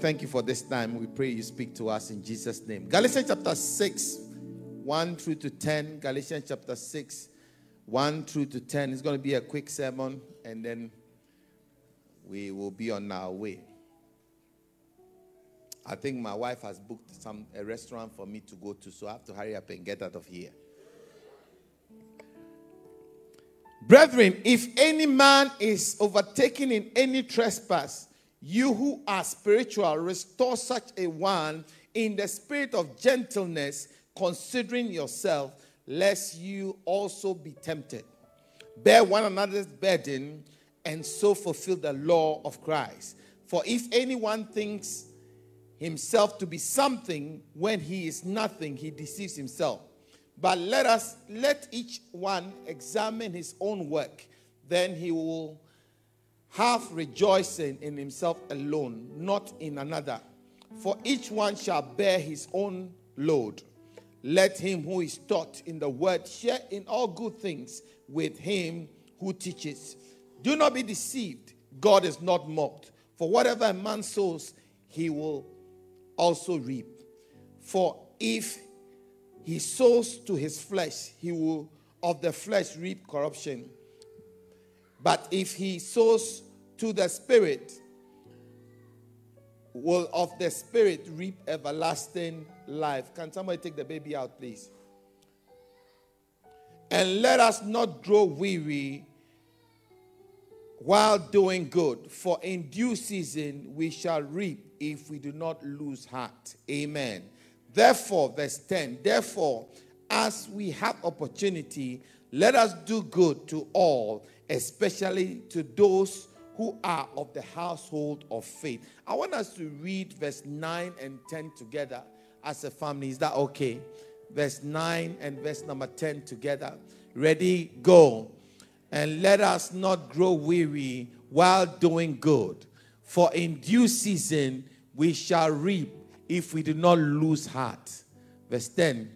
Thank you for this time. We pray you speak to us in Jesus' name. Galatians chapter 6, 1 through to 10. Galatians chapter 6, 1 through to 10. It's going to be a quick sermon and then we will be on our way. I think my wife has booked some a restaurant for me to go to, so I have to hurry up and get out of here. Brethren, if any man is overtaken in any trespass, you who are spiritual, restore such a one in the spirit of gentleness, considering yourself, lest you also be tempted. Bear one another's burden, and so fulfill the law of Christ. For if anyone thinks himself to be something when he is nothing, he deceives himself. But let us let each one examine his own work, then he will have rejoicing in himself alone, not in another. For each one shall bear his own load. Let him who is taught in the word share in all good things with him who teaches. Do not be deceived. God is not mocked. For whatever a man sows, he will also reap. For if he sows to his flesh, he will of the flesh reap corruption. But if he sows to the Spirit, will of the Spirit reap everlasting life. Can somebody take the baby out, please? And let us not grow weary while doing good, for in due season we shall reap if we do not lose heart. Amen. Therefore, verse 10 Therefore, as we have opportunity, let us do good to all, especially to those who are of the household of faith. I want us to read verse 9 and 10 together as a family. Is that okay? Verse 9 and verse number 10 together. Ready? Go. And let us not grow weary while doing good, for in due season we shall reap if we do not lose heart. Verse 10.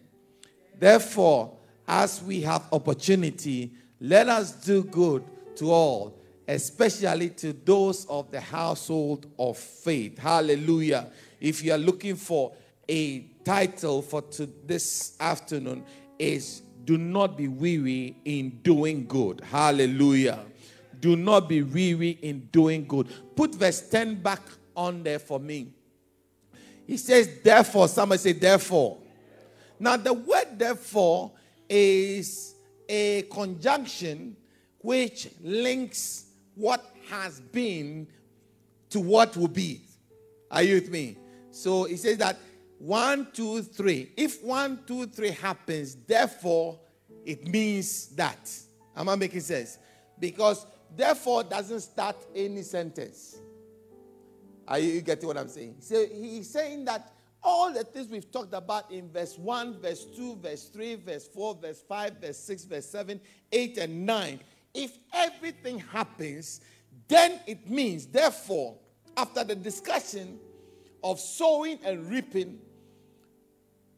Therefore, as we have opportunity, let us do good to all, especially to those of the household of faith. Hallelujah. If you are looking for a title for to this afternoon is do not be weary in doing good. Hallelujah. Do not be weary in doing good. Put verse 10 back on there for me. He says, therefore, somebody say, therefore. Now, the word therefore is a conjunction which links what has been to what will be. Are you with me? So he says that one, two, three. If one, two, three happens, therefore, it means that. Am I making sense? Because therefore doesn't start any sentence. Are you, you getting what I'm saying? So he's saying that all the things we've talked about in verse 1, verse 2, verse 3, verse 4, verse 5, verse 6, verse 7, 8, and 9, if everything happens, then it means, therefore, after the discussion of sowing and reaping,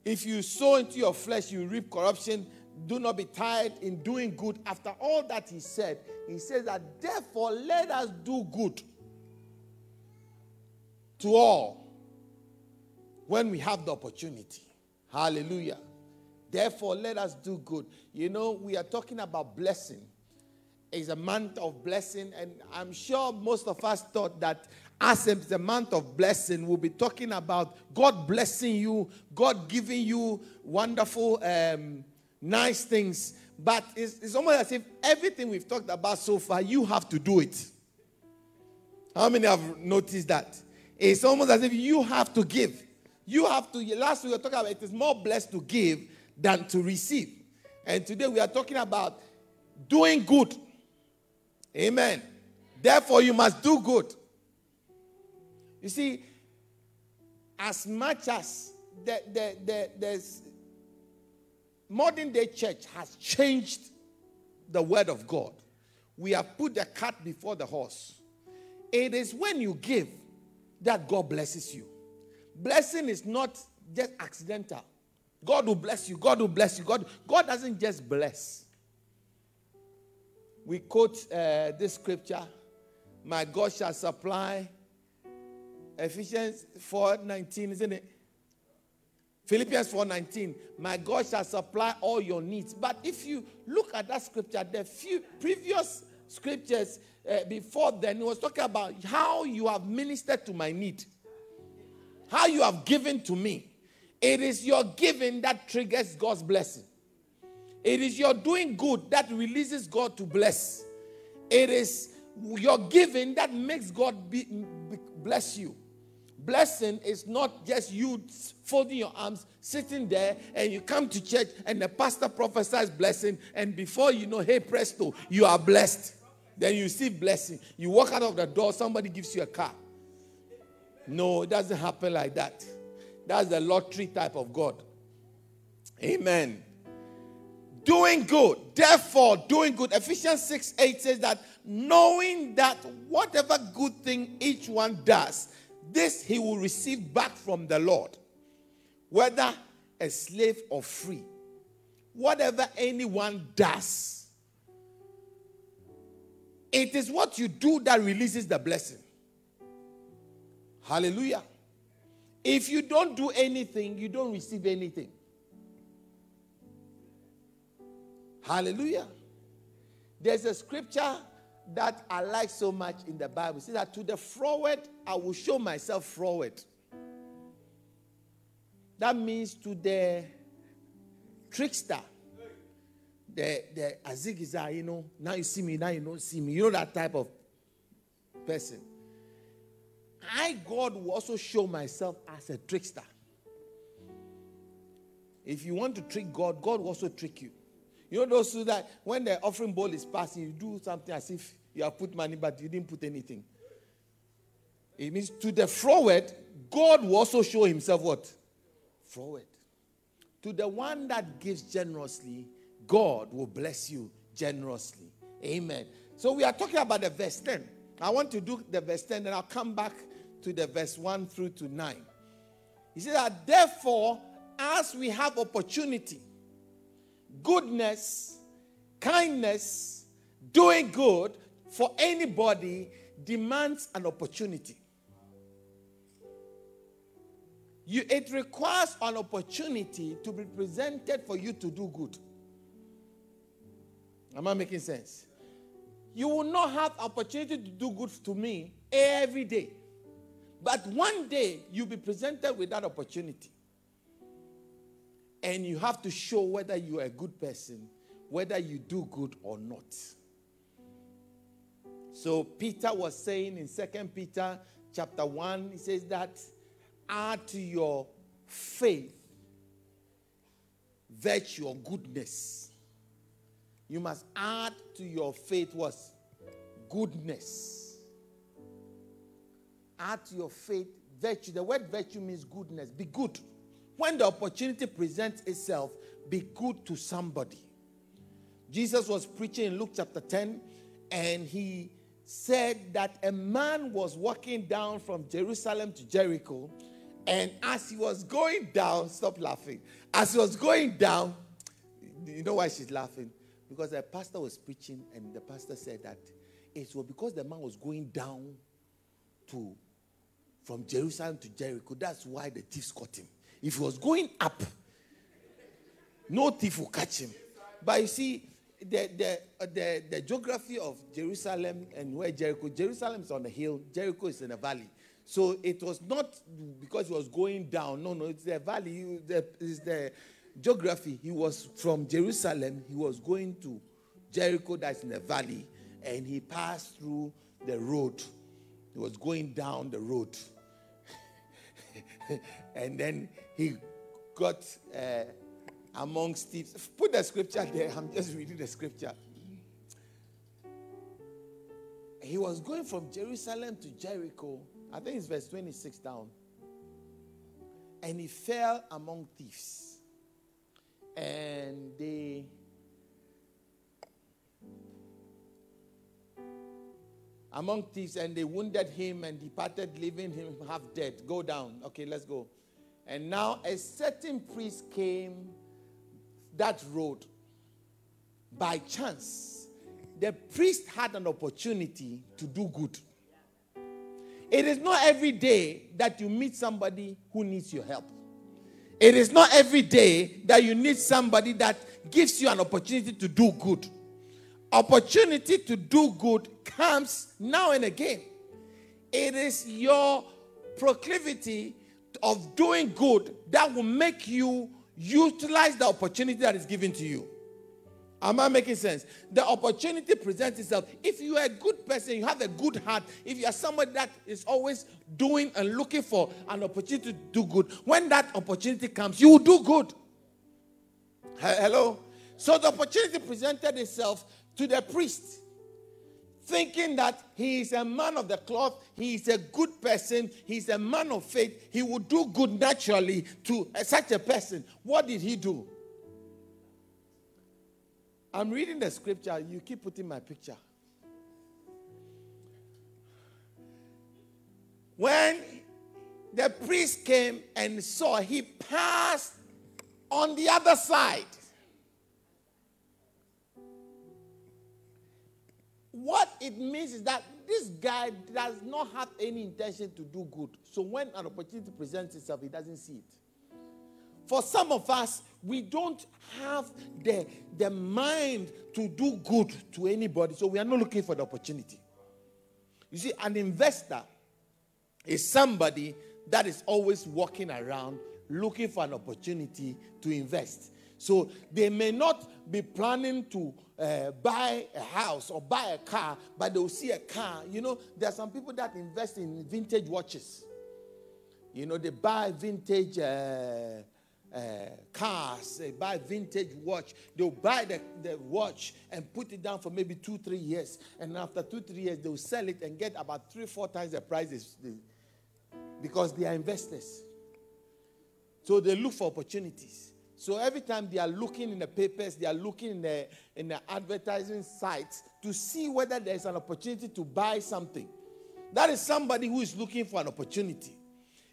if you sow into your flesh, you reap corruption. Do not be tired in doing good. After all that he said, he says that therefore let us do good to all when we have the opportunity. Hallelujah. Therefore, let us do good. You know, we are talking about blessing. It's a month of blessing, and I'm sure most of us thought that as it's a month of blessing, we'll be talking about God blessing you, God giving you wonderful, um, nice things. But it's, it's almost as if everything we've talked about so far, you have to do it. How many have noticed that? It's almost as if you have to give. You have to, last week we were talking about it is more blessed to give than to receive. And today we are talking about doing good. Amen. Therefore, you must do good. You see, as much as the, the, the, there's modern day church has changed the word of God, we have put the cart before the horse. It is when you give that God blesses you. Blessing is not just accidental. God will bless you. God will bless you. God, God doesn't just bless. We quote uh, this scripture My God shall supply Ephesians 4:19, isn't it? Philippians 4:19, my God shall supply all your needs. But if you look at that scripture, the few previous scriptures uh, before then, it was talking about how you have ministered to my need, how you have given to me. It is your giving that triggers God's blessing. It is your doing good that releases God to bless. It is your giving that makes God be, be, bless you. Blessing is not just you folding your arms, sitting there, and you come to church and the pastor prophesies blessing, and before you know, hey presto, you are blessed. Then you see blessing. You walk out of the door, somebody gives you a car. No, it doesn't happen like that. That's the lottery type of God. Amen. Doing good. Therefore, doing good. Ephesians 6 8 says that knowing that whatever good thing each one does, this he will receive back from the Lord, whether a slave or free. Whatever anyone does, it is what you do that releases the blessing. Hallelujah. If you don't do anything, you don't receive anything. Hallelujah. There's a scripture that I like so much in the Bible. It says that to the froward, I will show myself froward. That means to the trickster, the, the azigiza, you know, now you see me, now you don't see me. You know that type of person. I, God, will also show myself as a trickster. If you want to trick God, God will also trick you. You know those who that when the offering bowl is passing, you do something as if you have put money, but you didn't put anything. It means to the forward, God will also show himself what? Forward. To the one that gives generously, God will bless you generously. Amen. So we are talking about the verse 10. I want to do the verse 10, and I'll come back to the verse 1 through to 9. He says that therefore, as we have opportunity, goodness, kindness, doing good for anybody demands an opportunity. You, it requires an opportunity to be presented for you to do good. Am I making sense? You will not have opportunity to do good to me every day. But one day you'll be presented with that opportunity. And you have to show whether you are a good person, whether you do good or not. So Peter was saying in Second Peter chapter 1, he says that add to your faith virtue or goodness. You must add to your faith was goodness. Add to your faith virtue. The word virtue means goodness. Be good. When the opportunity presents itself, be good to somebody. Jesus was preaching in Luke chapter 10, and he said that a man was walking down from Jerusalem to Jericho, and as he was going down, stop laughing. As he was going down, you know why she's laughing? Because the pastor was preaching, and the pastor said that it was because the man was going down to from Jerusalem to Jericho. That's why the thieves caught him. If he was going up, no thief will catch him. But you see, the, the, uh, the, the geography of Jerusalem and where Jericho, Jerusalem is on a hill, Jericho is in a valley. So it was not because he was going down. No, no, it's the valley. It's the geography. He was from Jerusalem. He was going to Jericho, that's in the valley, and he passed through the road. He was going down the road. and then he got uh, amongst thieves. Put the scripture there. I'm just reading the scripture. He was going from Jerusalem to Jericho. I think it's verse 26 down. And he fell among thieves. And they among thieves, and they wounded him and departed, leaving him half dead. Go down. Okay, let's go. And now a certain priest came that road by chance. The priest had an opportunity to do good. It is not every day that you meet somebody who needs your help. It is not every day that you need somebody that gives you an opportunity to do good. Opportunity to do good comes now and again. It is your proclivity of doing good that will make you utilize the opportunity that is given to you. Am I making sense? The opportunity presents itself. If you are a good person, you have a good heart, if you are somebody that is always doing and looking for an opportunity to do good, when that opportunity comes, you will do good. Hello? So the opportunity presented itself to the priest, thinking that he is a man of the cloth, he is a good person, he is a man of faith, he would do good naturally to such a person. What did he do? I'm reading the scripture, you keep putting my picture. When the priest came and saw, he passed on the other side. What it means is that this guy does not have any intention to do good. So when an opportunity presents itself, he doesn't see it. For some of us, we don't have the, the mind to do good to anybody, so we are not looking for the opportunity. You see, an investor is somebody that is always walking around looking for an opportunity to invest. So they may not be planning to uh, buy a house or buy a car, but they'll see a car. You know, there are some people that invest in vintage watches. You know, they buy vintage. Uh, uh, cars, they buy vintage watch. They'll buy the, the watch and put it down for maybe two, three years. And after two, three years, they'll sell it and get about three, four times the prices because they are investors. So they look for opportunities. So every time they are looking in the papers, they are looking in the, in the advertising sites to see whether there's an opportunity to buy something. That is somebody who is looking for an opportunity.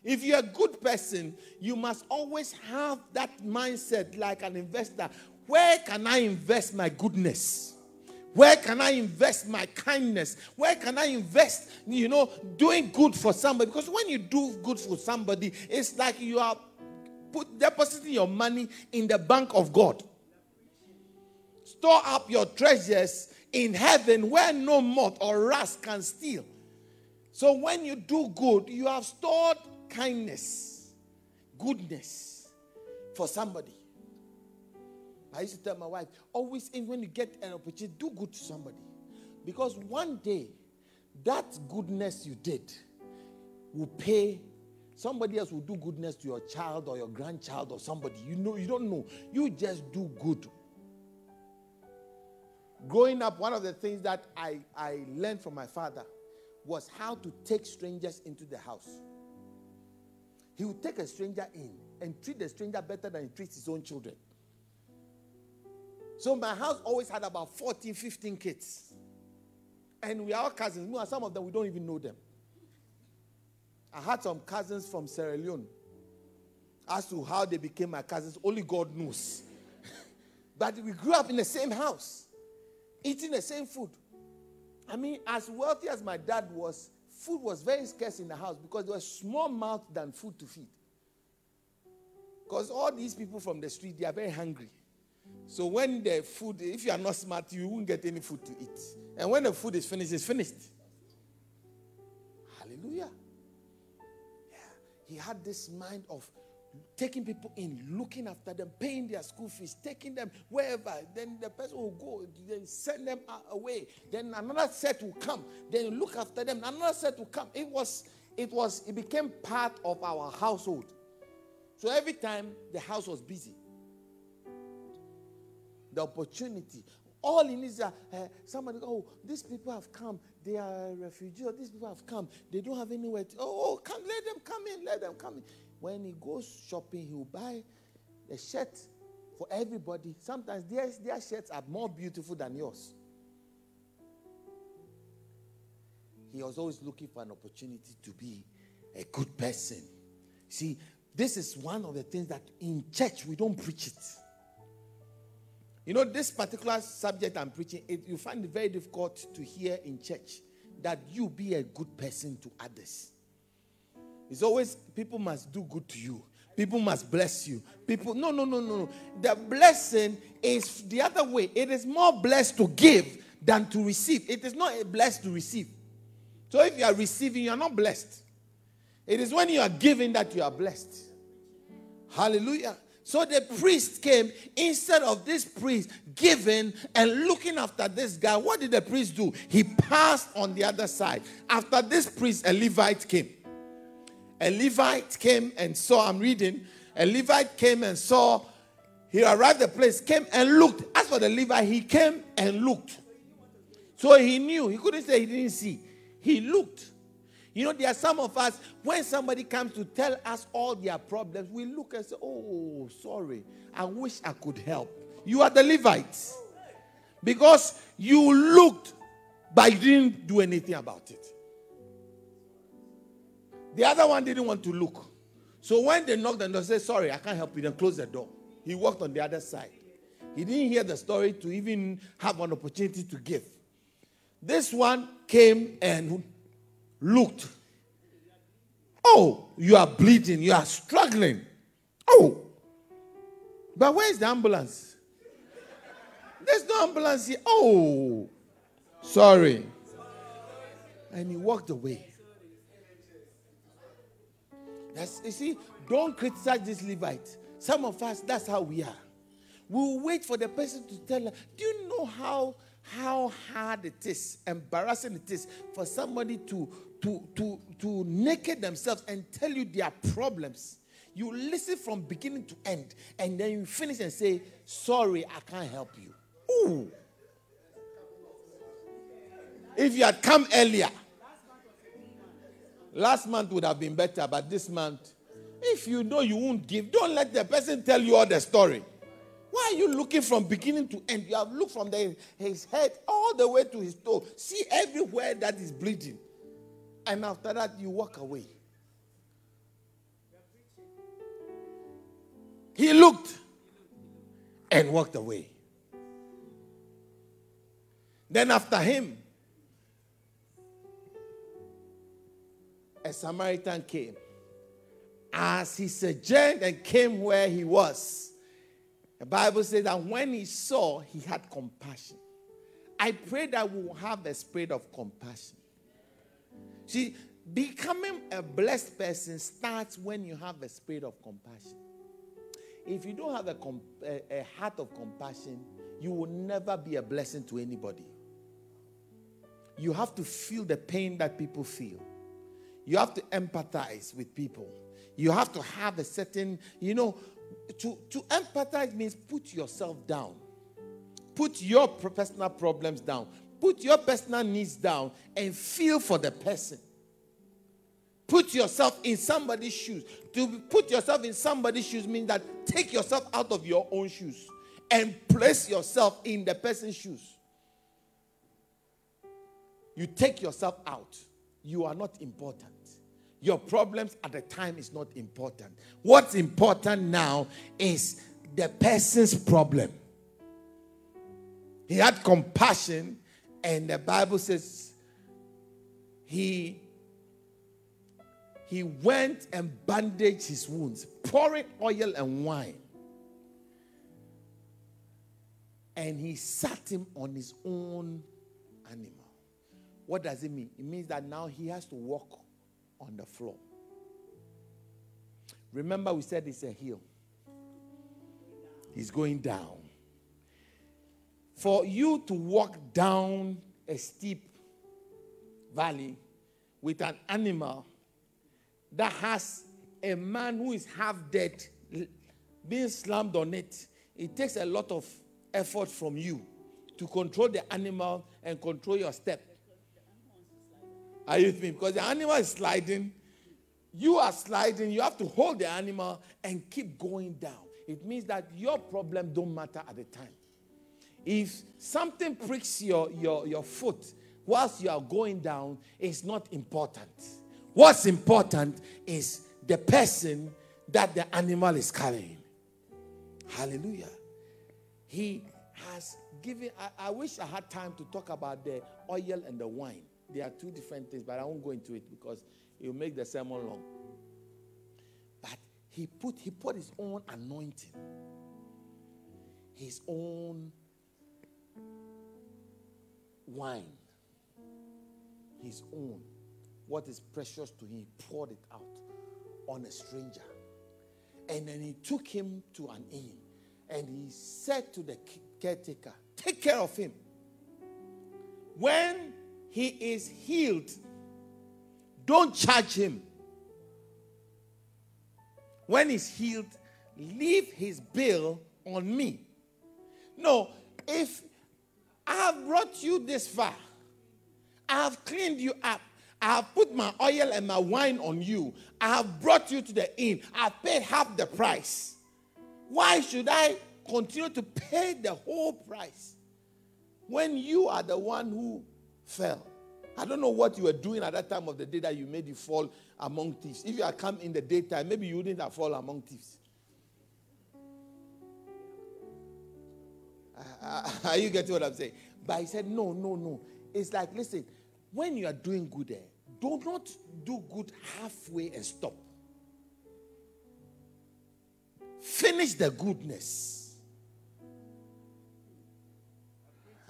If you're a good person, you must always have that mindset like an investor. Where can I invest my goodness? Where can I invest my kindness? Where can I invest, you know, doing good for somebody? Because when you do good for somebody, it's like you are put depositing your money in the bank of God. Store up your treasures in heaven where no moth or rust can steal. So when you do good, you have stored kindness, goodness for somebody. I used to tell my wife, always when you get an opportunity, do good to somebody. Because one day, that goodness you did will pay. Somebody else will do goodness to your child or your grandchild or somebody. You know, you don't know. You just do good. Growing up, one of the things that I, I learned from my father was how to take strangers into the house. He would take a stranger in and treat the stranger better than he treats his own children. So my house always had about 14, 15 kids. And we are all cousins. Some of them, we don't even know them. I had some cousins from Sierra Leone. As to how they became my cousins, only God knows. but we grew up in the same house, eating the same food. I mean, as wealthy as my dad was, food was very scarce in the house because there was small mouth than food to feed. Because all these people from the street, they are very hungry. So when the food, if you are not smart, you won't get any food to eat. And when the food is finished, it's finished. Hallelujah. He had this mind of taking people in, looking after them, paying their school fees, taking them wherever. Then the person will go, then send them away. Then another set will come. Then look after them. Another set will come. It was, it was, it became part of our household. So every time the house was busy, the opportunity. All in is uh, somebody, oh, these people have come. They are refugees. These people have come. They don't have anywhere to. Oh, oh, come, let them come in. Let them come in. When he goes shopping, he will buy a shirt for everybody. Sometimes their, their shirts are more beautiful than yours. He was always looking for an opportunity to be a good person. See, this is one of the things that in church we don't preach it. You know, this particular subject I'm preaching, it, you find it very difficult to hear in church that you be a good person to others. It's always people must do good to you. People must bless you. People, no, no, no, no. The blessing is the other way. It is more blessed to give than to receive. It is not blessed to receive. So if you are receiving, you are not blessed. It is when you are giving that you are blessed. Hallelujah. So the priest came instead of this priest giving and looking after this guy. What did the priest do? He passed on the other side. After this priest, a Levite came. A Levite came and saw, I'm reading, a Levite came and saw, he arrived the place, came and looked. As for the Levite, he came and looked. So he knew. He couldn't say he didn't see. He looked. You know, there are some of us, when somebody comes to tell us all their problems, we look and say, Oh, sorry, I wish I could help. You are the Levites. Because you looked, but you didn't do anything about it. The other one didn't want to look. So when they knocked and they said, Sorry, I can't help you, then close the door. He walked on the other side. He didn't hear the story to even have an opportunity to give. This one came and looked. Oh, you are bleeding, you are struggling. Oh, but where's the ambulance? There's no ambulance here. Oh, sorry. And he walked away. That's, you see, don't criticize this Levite. Some of us, that's how we are. We'll wait for the person to tell us. Do you know how how hard it is, embarrassing it is for somebody to to, to, to naked themselves and tell you their problems. You listen from beginning to end, and then you finish and say, Sorry, I can't help you. Ooh. If you had come earlier, last month would have been better, but this month, if you know you won't give, don't let the person tell you all the story. Why are you looking from beginning to end? You have looked from the, his head all the way to his toe. See everywhere that is bleeding. And after that, you walk away. He looked and walked away. Then, after him, a Samaritan came. As he sojourned and came where he was, the Bible says that when he saw, he had compassion. I pray that we will have a spirit of compassion. See, becoming a blessed person starts when you have a spirit of compassion. If you don't have a, comp- a, a heart of compassion, you will never be a blessing to anybody. You have to feel the pain that people feel. You have to empathize with people. You have to have a certain, you know, to, to empathize means put yourself down. Put your personal problems down. Put your personal needs down and feel for the person. Put yourself in somebody's shoes. To put yourself in somebody's shoes means that take yourself out of your own shoes and place yourself in the person's shoes. You take yourself out. You are not important. Your problems at the time is not important. What's important now is the person's problem. He had compassion and the Bible says he he went and bandaged his wounds, pouring oil and wine. And he sat him on his own animal. What does it mean? It means that now he has to walk on the floor. Remember, we said it's a hill, he's going down for you to walk down a steep valley with an animal that has a man who is half dead being slammed on it, it takes a lot of effort from you to control the animal and control your step. Are you with me? Because the animal is sliding, you are sliding, you have to hold the animal and keep going down. It means that your problem don't matter at the time. If something pricks your, your, your foot whilst you are going down, it's not important. What's important is the person that the animal is carrying. Hallelujah. He has given, I, I wish I had time to talk about the oil and the wine. There are two different things, but I won't go into it because it will make the sermon long. But he put he put his own anointing, his own wine, his own, what is precious to him, he poured it out on a stranger. And then he took him to an inn and he said to the caretaker, Take care of him. When he is healed, don't charge him. When he's healed, leave his bill on me. No, if I have brought you this far, I have cleaned you up, I have put my oil and my wine on you. I have brought you to the inn. I paid half the price. Why should I continue to pay the whole price when you are the one who fell? I don't know what you were doing at that time of the day that you made you fall among thieves. If you had come in the daytime, maybe you wouldn't have fallen among thieves. Ah, ah, ah, are you getting what I'm saying? But he said, No, no, no. It's like, listen, when you are doing good there, do not do good halfway and stop. Finish the goodness.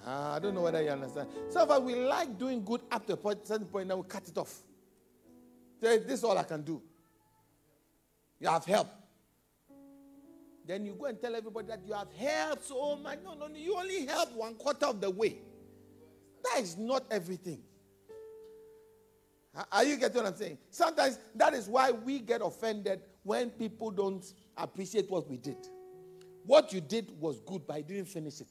Ah, I don't know whether you understand. Some of us, we like doing good up to a point, certain point, then we cut it off. This is all I can do. You have help. Then you go and tell everybody that you have helped so much. No, no, no. You only help one quarter of the way. That is not everything. Are you getting what I'm saying? Sometimes that is why we get offended when people don't appreciate what we did. What you did was good, but I didn't finish it.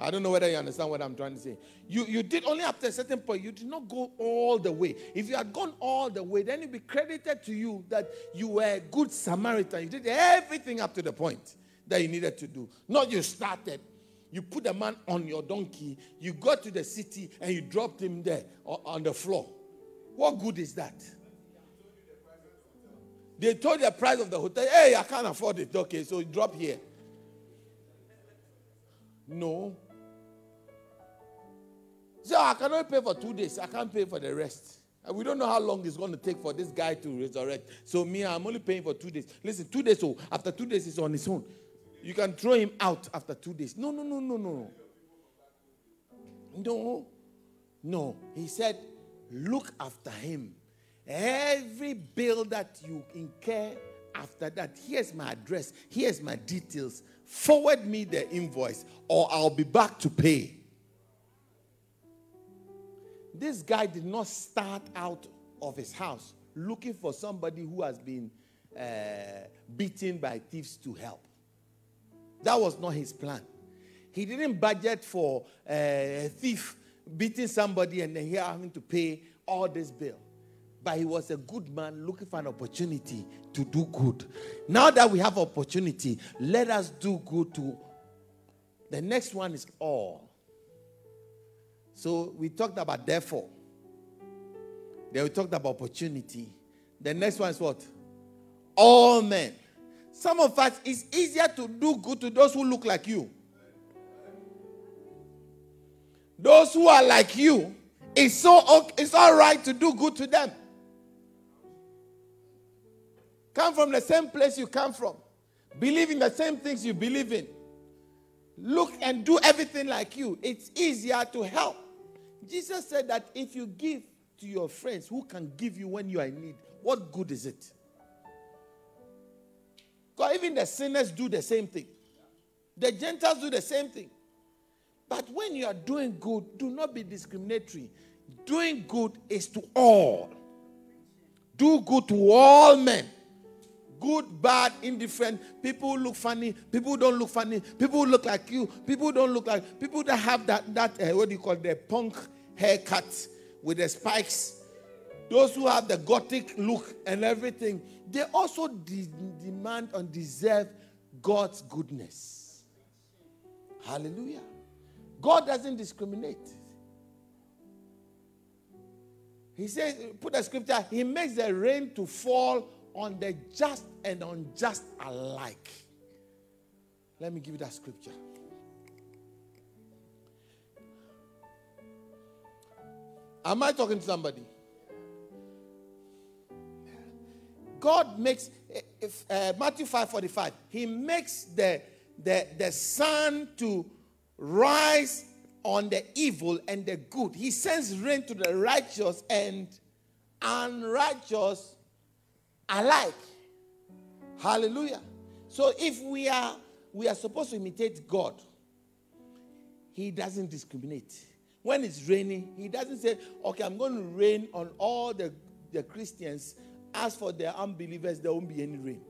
I don't know whether you understand what I'm trying to say. You, you did only up to a certain point. You did not go all the way. If you had gone all the way, then it would be credited to you that you were a good Samaritan. You did everything up to the point that you needed to do. Not you started. You put the man on your donkey. You got to the city and you dropped him there on the floor. What good is that? They told you the price of the hotel. Hey, I can't afford it. Okay, so drop here. No. So ah, I cannot pay for two days. I can't pay for the rest. And we don't know how long it's going to take for this guy to resurrect. So me, I'm only paying for two days. Listen, two days. So oh, after two days, he's on his own. You can throw him out after two days. No, no, no, no, no. No. No. He said, look after him. Every bill that you incur after that, here's my address, here's my details. Forward me the invoice, or I'll be back to pay. This guy did not start out of his house looking for somebody who has been uh, beaten by thieves to help. That was not his plan. He didn't budget for uh, a thief beating somebody and then he having to pay all this bill. But he was a good man looking for an opportunity to do good. Now that we have opportunity, let us do good to the next one is all. So we talked about therefore. Then we talked about opportunity. The next one is what? All men. Some of us, it's easier to do good to those who look like you. Those who are like you, it's so it's all right to do good to them. Come from the same place you come from. Believe in the same things you believe in. Look and do everything like you. It's easier to help. Jesus said that if you give to your friends who can give you when you are in need, what good is it? Because even the sinners do the same thing. The Gentiles do the same thing. But when you are doing good, do not be discriminatory. Doing good is to all. Do good to all men. Good, bad, indifferent. People look funny. People don't look funny. People look like you. People don't look like. People that have that that uh, what do you call the punk haircut with the spikes. Those who have the gothic look and everything. They also de- demand and deserve God's goodness. Hallelujah. God doesn't discriminate. He says, put the scripture, He makes the rain to fall on the just and unjust alike. Let me give you that scripture. Am I talking to somebody? God makes if, uh, Matthew 5 45, he makes the, the, the sun to rise on the evil and the good. He sends rain to the righteous and unrighteous alike. Hallelujah. So if we are we are supposed to imitate God, he doesn't discriminate. When it's raining, he doesn't say, okay, I'm going to rain on all the, the Christians. As for the unbelievers, there won't be any rain.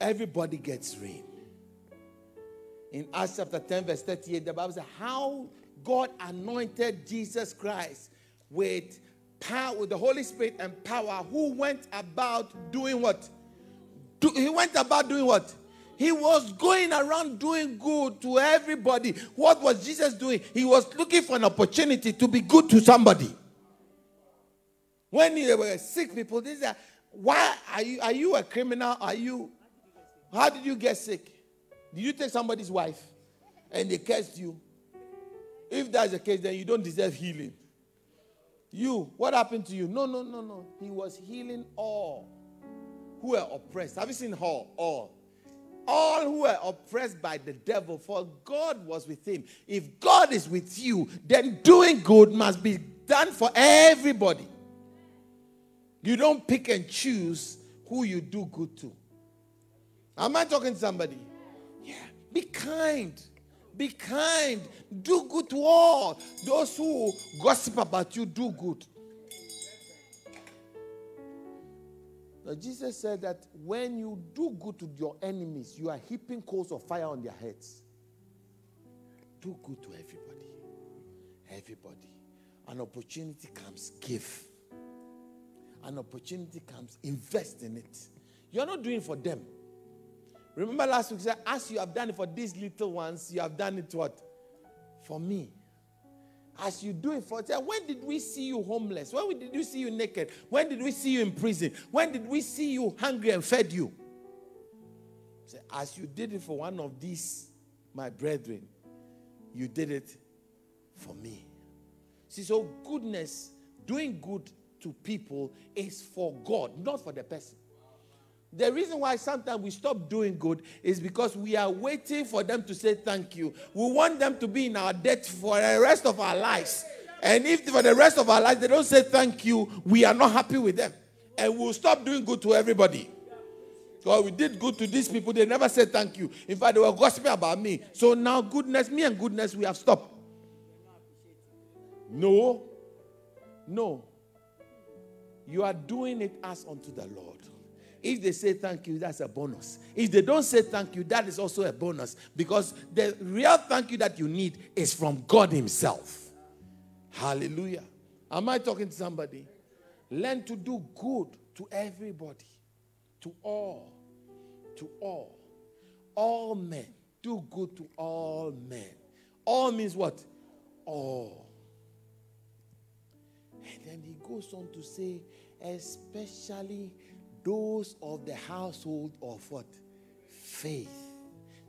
Everybody gets rain. In Acts chapter 10, verse 38, the Bible says, How God anointed Jesus Christ with power, with the Holy Spirit and power, who went about doing what? Do, he went about doing what? He was going around doing good to everybody. What was Jesus doing? He was looking for an opportunity to be good to somebody. When there were sick people, they said, Why are you are you a criminal? Are you how did you get sick? Did you take somebody's wife and they cursed you? If that's the case, then you don't deserve healing. You, what happened to you? No, no, no, no. He was healing all who were oppressed. Have you seen all? All. All who were oppressed by the devil, for God was with him. If God is with you, then doing good must be done for everybody. You don't pick and choose who you do good to. Am I talking to somebody? Yeah. Be kind. Be kind. Do good to all. Those who gossip about you, do good. Now, Jesus said that when you do good to your enemies, you are heaping coals of fire on their heads. Do good to everybody. Everybody. An opportunity comes, give. An opportunity comes, invest in it. You're not doing for them. Remember last week, said, as you have done it for these little ones, you have done it what? For me. As you do it for them. When did we see you homeless? When did we see you naked? When did we see you in prison? When did we see you hungry and fed you? Say, as you did it for one of these, my brethren, you did it for me. See, so goodness, doing good to people is for God, not for the person. The reason why sometimes we stop doing good is because we are waiting for them to say thank you. We want them to be in our debt for the rest of our lives. And if for the rest of our lives they don't say thank you, we are not happy with them. And we'll stop doing good to everybody. God, we did good to these people, they never said thank you. In fact, they were gossiping about me. So now, goodness, me and goodness, we have stopped. No. No. You are doing it as unto the Lord. If they say thank you, that's a bonus. If they don't say thank you, that is also a bonus because the real thank you that you need is from God Himself. Hallelujah. Am I talking to somebody? Learn to do good to everybody, to all, to all, all men. Do good to all men. All means what? All. And then he goes on to say, especially those of the household of what? Faith.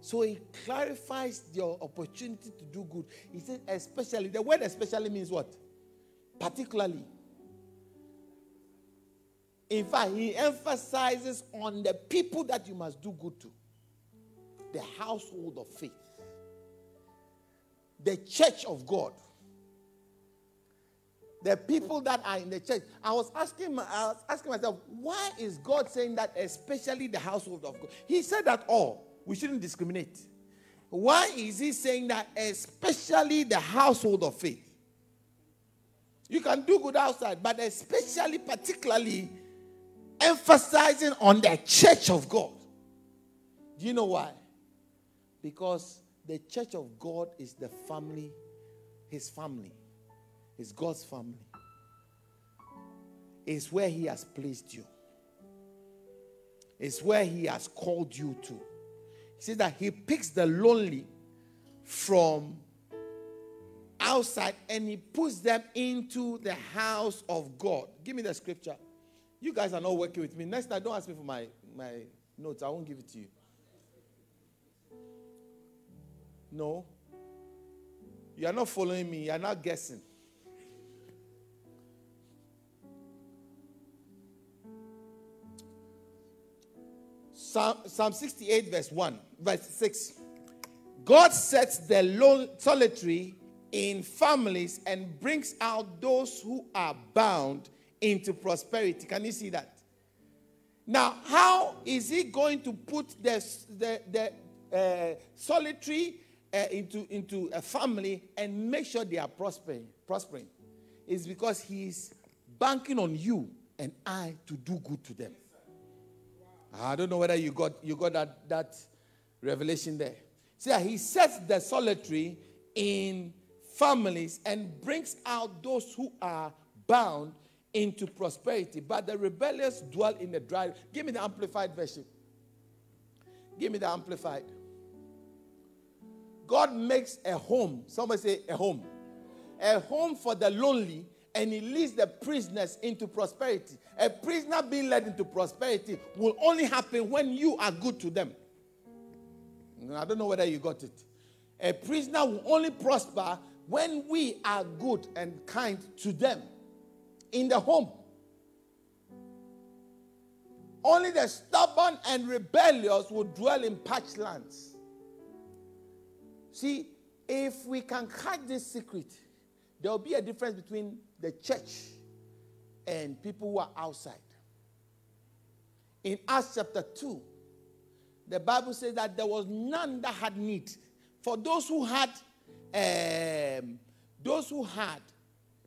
So he clarifies your opportunity to do good. He says, especially, the word especially means what? Particularly. In fact, he emphasizes on the people that you must do good to the household of faith, the church of God the people that are in the church. I was asking, I was asking myself, why is God saying that, especially the household of God? He said that all. We shouldn't discriminate. Why is he saying that, especially the household of faith? You can do good outside, but especially, particularly, emphasizing on the church of God. Do you know why? Because the church of God is the family, his family. It's God's family. It's where He has placed you. It's where He has called you to. He says that He picks the lonely from outside and He puts them into the house of God. Give me the scripture. You guys are not working with me. Next time, don't ask me for my, my notes. I won't give it to you. No. You are not following me, you are not guessing. Psalm, Psalm 68, verse 1, verse 6. God sets the solitary in families and brings out those who are bound into prosperity. Can you see that? Now, how is he going to put the, the, the uh, solitary uh, into, into a family and make sure they are prospering? prospering? Is because he's banking on you and I to do good to them. I don't know whether you got you got that, that revelation there. See, he sets the solitary in families and brings out those who are bound into prosperity, but the rebellious dwell in the dry. Give me the amplified version. Give me the amplified. God makes a home. Somebody say a home. A home for the lonely and he leads the prisoners into prosperity. A prisoner being led into prosperity will only happen when you are good to them. I don't know whether you got it. A prisoner will only prosper when we are good and kind to them in the home. Only the stubborn and rebellious will dwell in parched lands. See, if we can catch this secret, there will be a difference between the church and people who are outside. In Acts chapter 2, the Bible says that there was none that had need. For those who had, um, those who had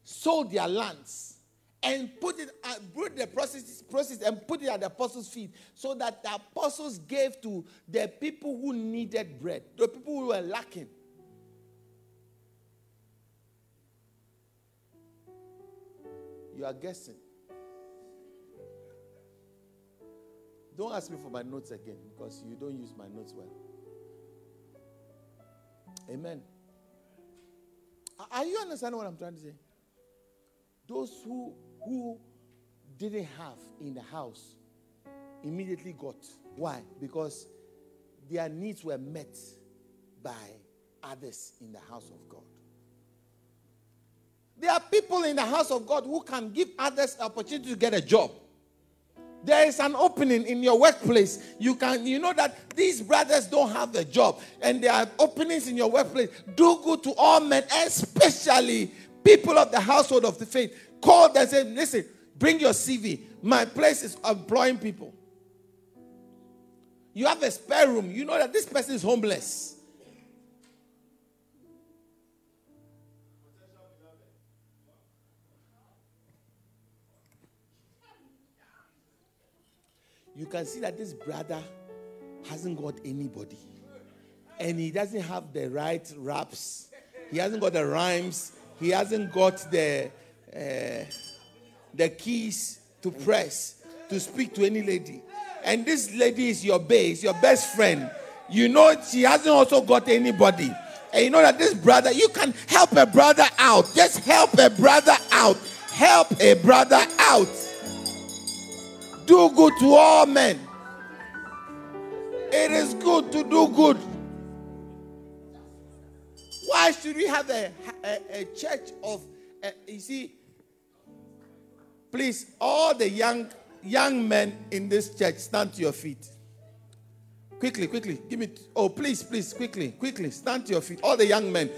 sold their lands and put it, uh, brought the process, process and put it at the apostles' feet, so that the apostles gave to the people who needed bread, the people who were lacking. You are guessing. Don't ask me for my notes again because you don't use my notes well. Amen. Are you understanding what I'm trying to say? Those who who didn't have in the house immediately got. Why? Because their needs were met by others in the house of God. There are people in the house of God who can give others the opportunity to get a job. There is an opening in your workplace. You can, you know that these brothers don't have a job, and there are openings in your workplace. Do good to all men, especially people of the household of the faith. Call them say, listen, bring your CV. My place is employing people. You have a spare room. You know that this person is homeless. You can see that this brother hasn't got anybody. And he doesn't have the right raps. He hasn't got the rhymes. He hasn't got the, uh, the keys to press to speak to any lady. And this lady is your base, your best friend. You know she hasn't also got anybody. And you know that this brother, you can help a brother out. Just help a brother out. Help a brother out. Do good to all men. It is good to do good. Why should we have a, a, a church of, uh, you see, please, all the young young men in this church, stand to your feet. Quickly, quickly, give me. Oh, please, please, quickly, quickly, stand to your feet. All the young men,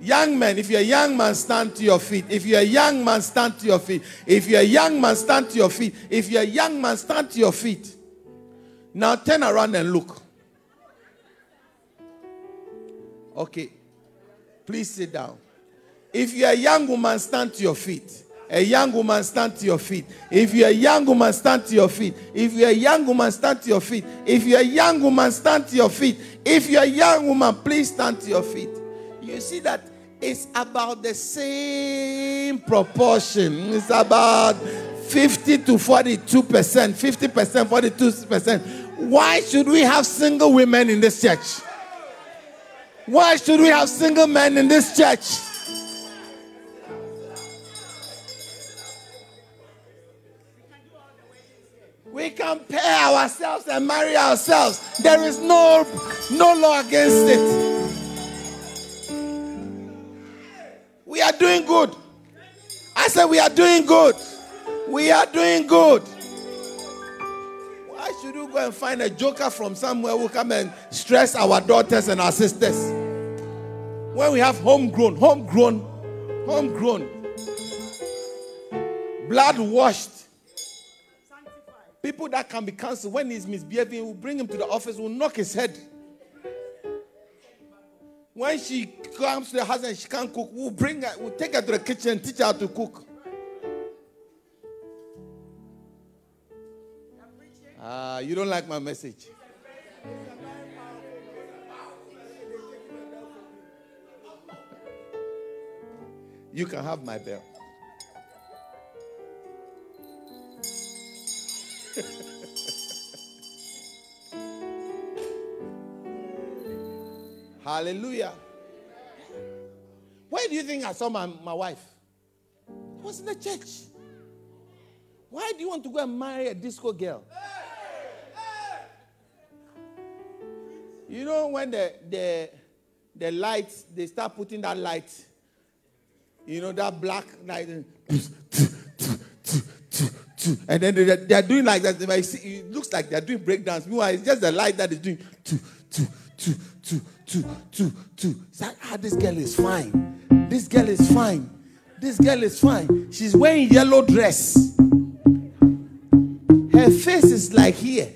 Young men, if you're a young man, stand to your feet. If you're a young man, stand to your feet. If you're a young man, stand to your feet. If you're a young man, stand to your feet. Now turn around and look. Okay. Please sit down. If you're a young woman, stand to your feet. A young woman, stand to your feet. If you're a young woman, stand to your feet. If you're a young woman, stand to your feet. If you're a young woman, stand to your feet. If you're a young woman, please stand to your feet. You see that it's about the same proportion. It's about 50 to 42 percent, 50 percent, 42 percent. Why should we have single women in this church? Why should we have single men in this church? We can pair ourselves and marry ourselves. There is no no law against it. Said, We are doing good. We are doing good. Why should you go and find a joker from somewhere who come and stress our daughters and our sisters? When we have homegrown, homegrown, homegrown, blood washed people that can be cancelled when he's misbehaving, we'll bring him to the office, we'll knock his head. When she comes to the house and she can't cook, we'll bring her, we'll take her to the kitchen and teach her how to cook. Ah, you don't like my message. You can have my bell. Hallelujah. Where do you think I saw my, my wife? I was in the church. Why do you want to go and marry a disco girl? You know when the the the lights they start putting that light, you know that black light, and then they, they are doing like that. It looks like they are doing breakdance. Meanwhile, it's just the light that is doing two, two, two. Say, ah, this girl is fine. This girl is fine. This girl is fine. She's wearing yellow dress. Her face is like here.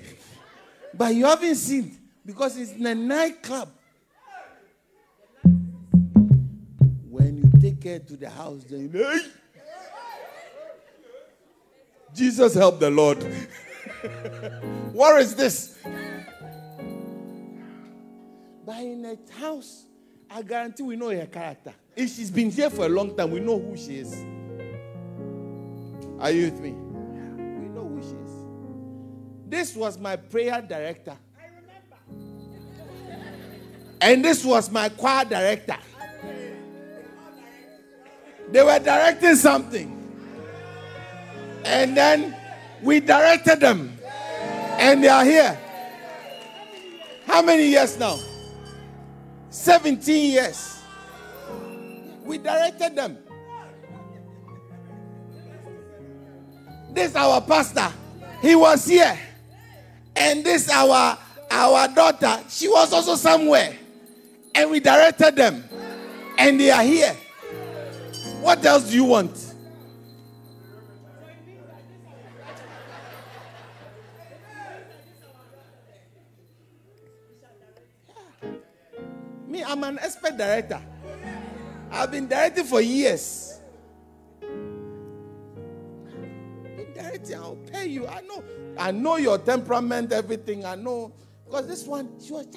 But you haven't seen because it's in a nightclub. When you take her to the house, then hey! Jesus help the Lord. what is this? But in a house, I guarantee we know her character. If she's been here for a long time, we know who she is. Are you with me? We know who she is. This was my prayer director. I remember. And this was my choir director. They were directing something. And then we directed them. And they are here. How many years now? 17 years. We directed them. This our pastor. He was here. And this our our daughter, she was also somewhere. And we directed them. And they are here. What else do you want? Me, I'm an expert director. I've been directing for years. Directing, I'll pay you. I know, I know your temperament, everything. I know. Because this one, she was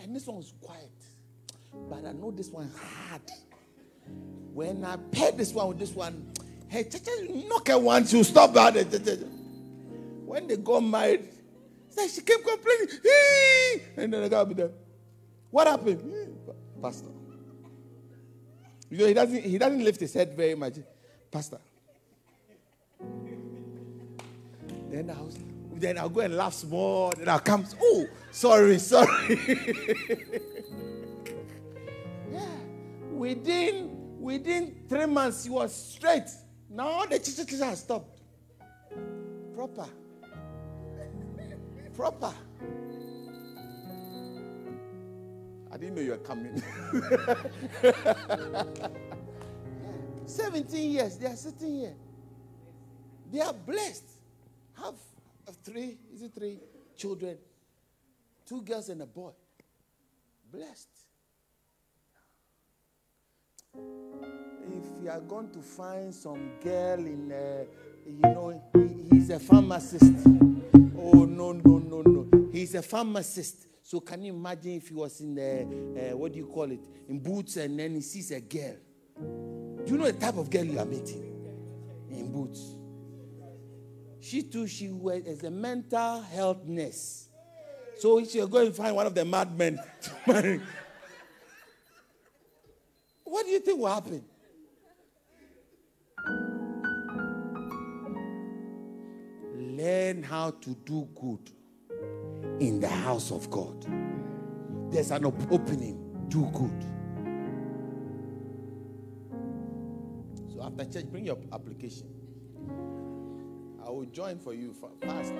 and this one was quiet. But I know this one hard. When I paired this one with this one, hey, knock at once, she'll stop that. When they got married, she kept complaining. And then the guy will be there. What happened? Pastor. You know, he doesn't he doesn't lift his head very much. Pastor. Then I was then I'll go and laugh small. Then I'll come. Oh, sorry, sorry. yeah. Within within three months, he was straight. Now the chicha has stopped. Proper proper. I didn't know you were coming. 17 years, they are sitting here. They are blessed. Have three, is it three children? Two girls and a boy. Blessed. If you are going to find some girl in, uh, you know, he, he's a pharmacist. Oh, no, no, no, no. He's a pharmacist. So can you imagine if he was in the, uh, what do you call it, in Boots and then he sees a girl? Do you know the type of girl you are meeting? In Boots. She too, she was as a mental health nurse. So she'll go and find one of the madmen to marry. What do you think will happen? Learn how to do good in the house of God. There's an opening. Do good. So after church, bring your application. I will join for you fast.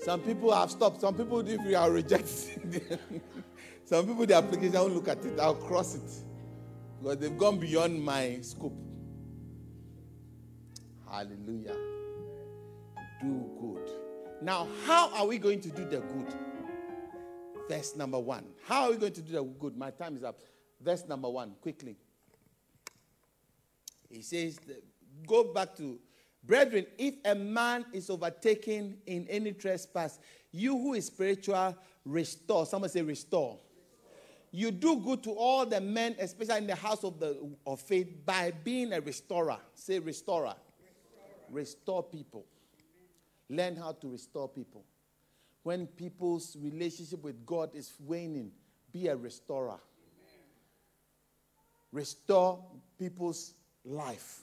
Some people have stopped. Some people, if you are rejected, some people, the application, I won't look at it. I'll cross it. Because they've gone beyond my scope. Hallelujah. Do good. Now, how are we going to do the good? Verse number one. How are we going to do the good? My time is up. Verse number one, quickly. He says, go back to, brethren, if a man is overtaken in any trespass, you who is spiritual, restore. Someone say, restore. You do good to all the men, especially in the house of, the, of faith, by being a restorer. Say, restorer. Restore people. Learn how to restore people. When people's relationship with God is waning, be a restorer. Restore people's life.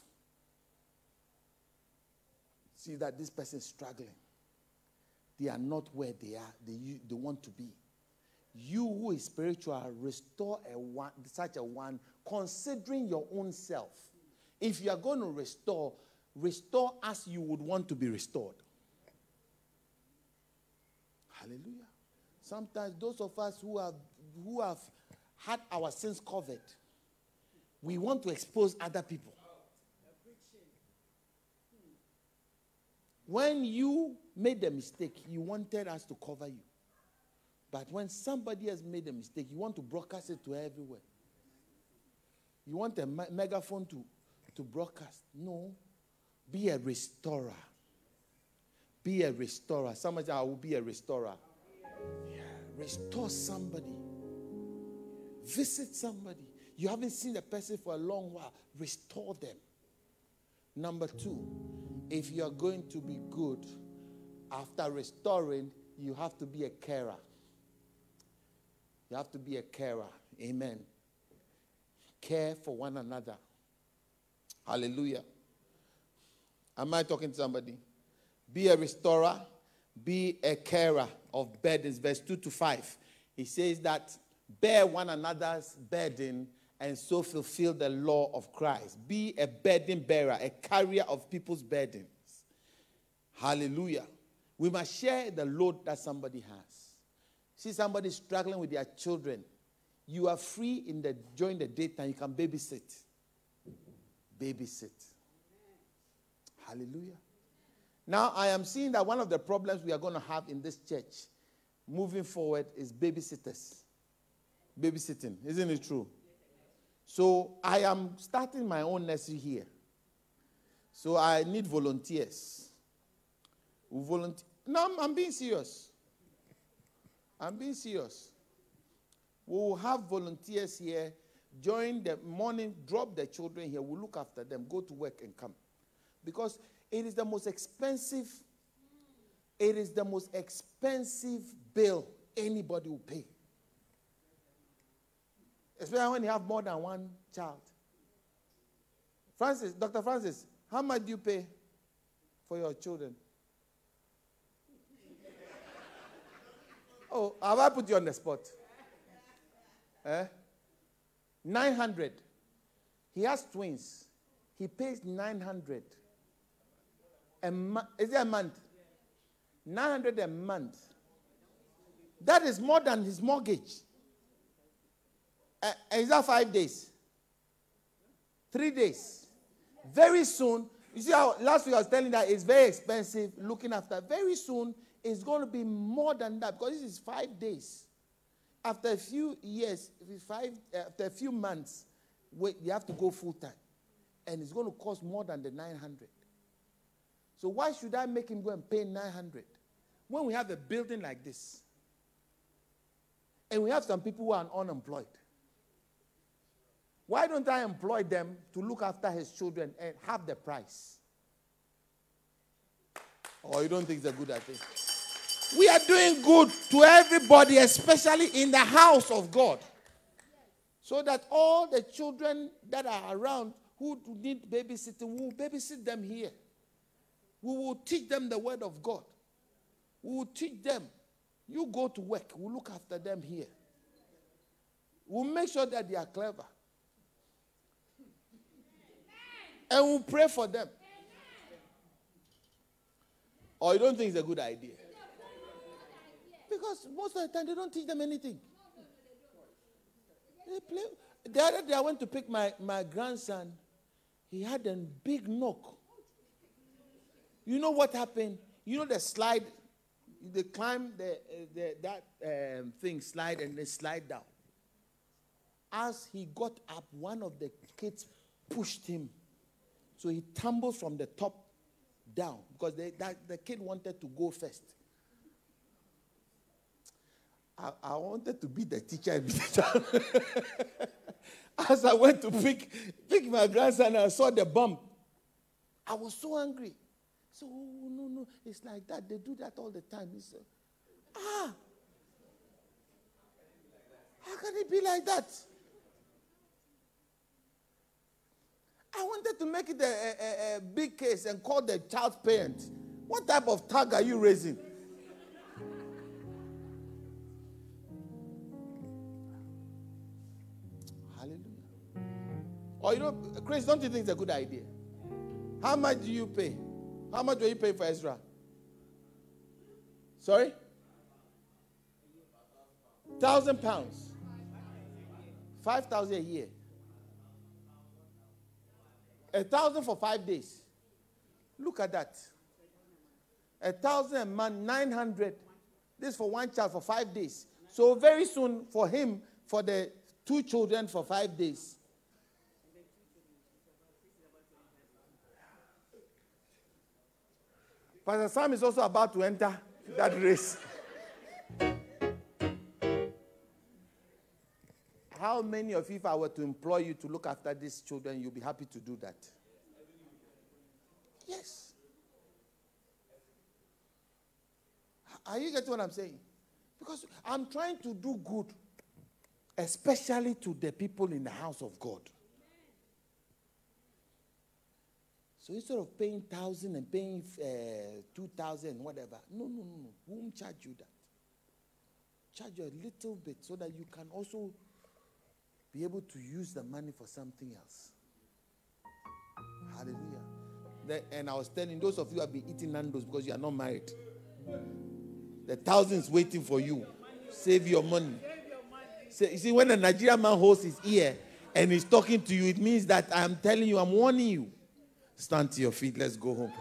See that this person is struggling. They are not where they are, they, they want to be. You who is spiritual, restore a one, such a one, considering your own self. If you are going to restore, restore as you would want to be restored. Hallelujah. Sometimes those of us who have who have had our sins covered, we want to expose other people. When you made a mistake, you wanted us to cover you. But when somebody has made a mistake, you want to broadcast it to everywhere. You want a me- megaphone to, to broadcast. No. Be a restorer. Be a restorer. Somebody say, I will be a restorer. Yeah. Restore somebody. Visit somebody. You haven't seen a person for a long while. Restore them. Number two, if you are going to be good, after restoring, you have to be a carer. You have to be a carer. Amen. Care for one another. Hallelujah. Am I talking to somebody? Be a restorer, be a carer of burdens. Verse 2 to 5. He says that bear one another's burden and so fulfill the law of Christ. Be a burden bearer, a carrier of people's burdens. Hallelujah. We must share the load that somebody has. See somebody struggling with their children. You are free in the during the daytime. You can babysit. Babysit. Hallelujah. Now I am seeing that one of the problems we are going to have in this church moving forward is babysitters. Babysitting, isn't it true? So I am starting my own nursery here. So I need volunteers. Volunteer. No, I'm, I'm being serious. I'm being serious. We will have volunteers here. Join the morning, drop the children here. We'll look after them, go to work and come. Because it is the most expensive, it is the most expensive bill anybody will pay. Especially when you have more than one child. Francis, Dr. Francis, how much do you pay for your children? Oh, have I put you on the spot? Eh? 900. He has twins. He pays 900. A is it a month? 900 a month. That is more than his mortgage. Uh, is that five days? Three days. Very soon, you see how last week I was telling that it's very expensive looking after. Very soon, it's going to be more than that because this is five days. After a few years, five, after a few months, wait, you have to go full time. And it's going to cost more than the 900. So why should I make him go and pay 900 when we have a building like this? And we have some people who are unemployed. Why don't I employ them to look after his children and have the price? Or you don't think it's a good idea? We are doing good to everybody, especially in the house of God. So that all the children that are around who need babysitting, will babysit them here. We will teach them the word of God. We will teach them. You go to work, we'll look after them here. We'll make sure that they are clever. And we'll pray for them. Or you don't think it's a good idea? Because most of the time they don't teach them anything. They play. The other day I went to pick my, my grandson. He had a big knock. You know what happened? You know the slide, they climb the, the that um, thing, slide, and they slide down. As he got up, one of the kids pushed him. So he tumbled from the top down because they, that, the kid wanted to go first. I, I wanted to be the teacher and be the child. As I went to pick, pick my grandson, I saw the bump. I was so angry. So, oh, no, no, it's like that. They do that all the time. He said, ah, how can it be like that? I wanted to make it a, a, a, big case and call the child's parents. What type of tag are you raising? Hallelujah. Or you know, Chris, don't you think it's a good idea? How much do you pay? How much do you pay for Ezra? Sorry? Thousand pounds. Five thousand a year. A thousand for five days. Look at that. A thousand a month, nine hundred. This for one child for five days. So very soon for him, for the two children for five days. Pastor Sam is also about to enter that race. How many of you, if I were to employ you to look after these children, you'll be happy to do that? Yes. Are you getting what I'm saying? Because I'm trying to do good, especially to the people in the house of God. So instead of paying thousand and paying uh, two thousand, whatever, no, no, no, no. Won't charge you that. Charge you a little bit so that you can also be able to use the money for something else. Hallelujah. And I was telling those of you who have been eating Nando's because you are not married. The thousands waiting for you. Save your money. you see, when a Nigerian man holds his ear and he's talking to you, it means that I'm telling you, I'm warning you. Stand to your feet. Let's go home.